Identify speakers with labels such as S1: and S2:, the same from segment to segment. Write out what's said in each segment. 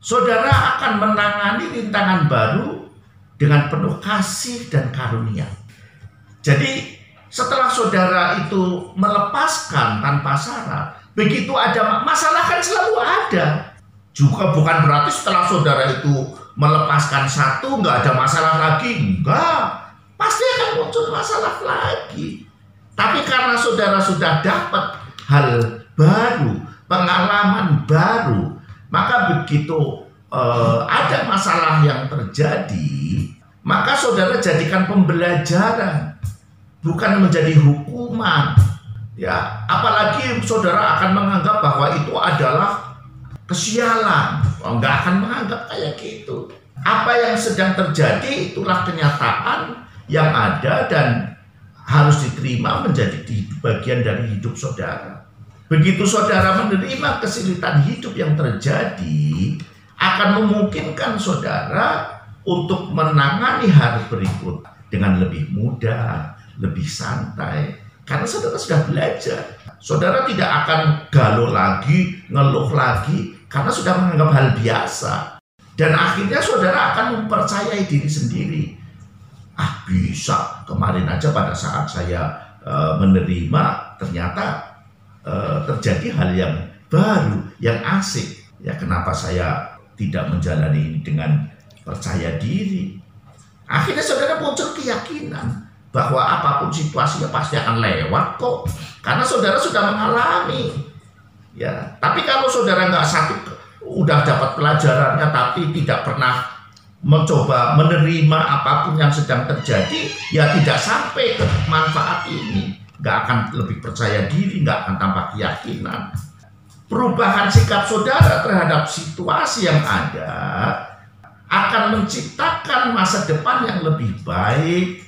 S1: saudara akan menangani rintangan baru dengan penuh kasih dan karunia. Jadi setelah saudara itu melepaskan tanpa syarat, begitu ada masalah kan selalu ada. Juga bukan berarti setelah saudara itu melepaskan satu nggak ada masalah lagi, enggak. Pasti akan muncul masalah lagi. Tapi karena saudara sudah dapat hal baru, pengalaman baru, maka begitu uh, ada masalah yang terjadi, maka saudara jadikan pembelajaran, bukan menjadi hukuman. Ya, apalagi saudara akan menganggap bahwa itu adalah kesialan. Oh, nggak akan menganggap kayak gitu. Apa yang sedang terjadi itulah kenyataan yang ada dan harus diterima menjadi bagian dari hidup saudara. Begitu saudara menerima kesulitan hidup yang terjadi, akan memungkinkan saudara untuk menangani hari berikut dengan lebih mudah, lebih santai. Karena saudara sudah belajar. Saudara tidak akan galau lagi, ngeluh lagi, karena sudah menganggap hal biasa. Dan akhirnya saudara akan mempercayai diri sendiri. Ah bisa, kemarin aja pada saat saya e, menerima, ternyata e, terjadi hal yang baru, yang asik. Ya kenapa saya tidak menjalani ini dengan percaya diri? Akhirnya saudara muncul keyakinan bahwa apa pun situasinya pasti akan lewat kok. Karena saudara sudah mengalami. Ya, tapi kalau saudara nggak satu udah dapat pelajarannya tapi tidak pernah mencoba menerima apa pun yang sedang terjadi, ya tidak sampai ke manfaat ini nggak akan lebih percaya diri, nggak akan tambah keyakinan. Perubahan sikap saudara terhadap situasi yang ada akan menciptakan masa depan yang lebih baik,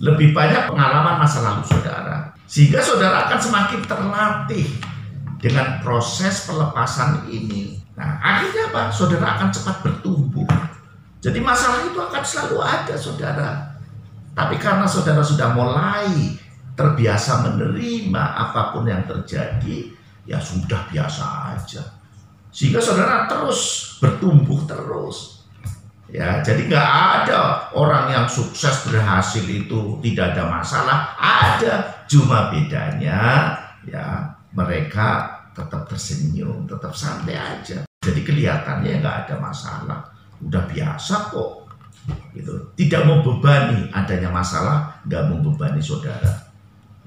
S1: lebih banyak pengalaman masa lalu saudara. Sehingga saudara akan semakin terlatih dengan proses pelepasan ini. Nah, akhirnya apa? Saudara akan cepat bertumbuh. Jadi masalah itu akan selalu ada, saudara. Tapi karena saudara sudah mulai terbiasa menerima apa pun yang terjadi, ya sudah biasa aja. Sehingga saudara terus bertumbuh terus. Ya, jadi nggak ada orang yang sukses berhasil itu tidak ada masalah. Ada, cuma bedanya ya mereka tetap tersenyum, tetap santai aja. Jadi kelihatannya nggak ada masalah, udah biasa kok. Gitu. Tidak membebani adanya masalah, nggak membebani saudara.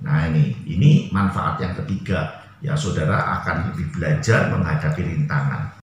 S1: Nah ini, ini manfaat yang ketiga. Ya saudara akan lebih belajar menghadapi rintangan.